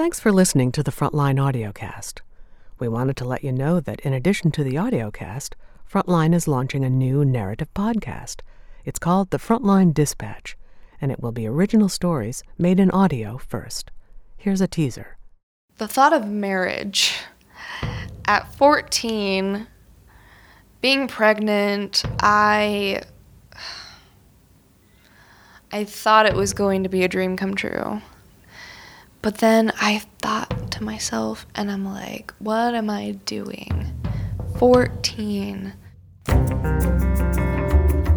Thanks for listening to the Frontline Audiocast. We wanted to let you know that in addition to the audiocast, Frontline is launching a new narrative podcast. It's called The Frontline Dispatch, and it will be original stories made in audio first. Here's a teaser. The thought of marriage at 14, being pregnant, I I thought it was going to be a dream come true. But then I thought to myself, and I'm like, what am I doing? 14.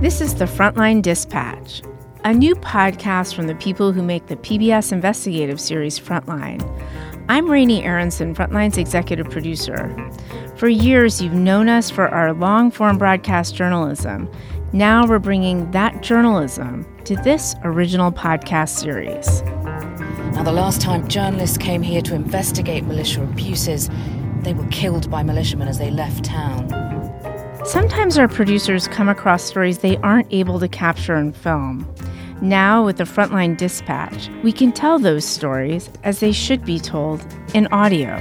This is the Frontline Dispatch, a new podcast from the people who make the PBS investigative series Frontline. I'm Raney Aronson, Frontline's executive producer. For years, you've known us for our long form broadcast journalism. Now we're bringing that journalism to this original podcast series. Now, the last time journalists came here to investigate militia abuses, they were killed by militiamen as they left town. Sometimes our producers come across stories they aren't able to capture in film. Now, with the Frontline Dispatch, we can tell those stories as they should be told in audio.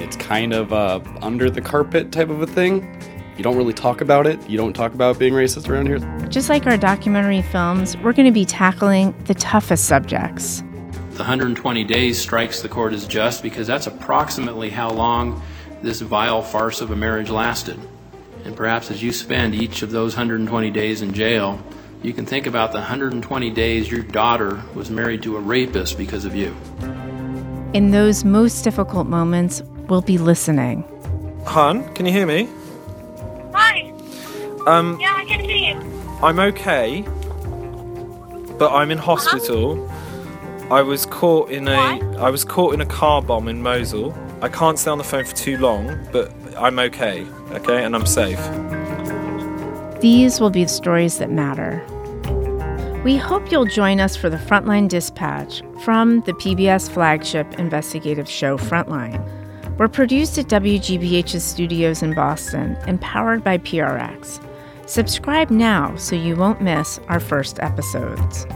It's kind of a under the carpet type of a thing. You don't really talk about it. You don't talk about being racist around here. Just like our documentary films, we're going to be tackling the toughest subjects. The 120 days strikes the court as just because that's approximately how long this vile farce of a marriage lasted. And perhaps as you spend each of those 120 days in jail, you can think about the 120 days your daughter was married to a rapist because of you. In those most difficult moments, we'll be listening. Hun, can you hear me? Hi. Um, Yeah, I can see you. I'm okay, but I'm in hospital. I was caught in a I was caught in a car bomb in Mosul. I can't stay on the phone for too long, but I'm okay, okay, and I'm safe. These will be the stories that matter. We hope you'll join us for the Frontline Dispatch from the PBS flagship investigative show Frontline. We're produced at WGBH's studios in Boston and powered by PRX. Subscribe now so you won't miss our first episodes.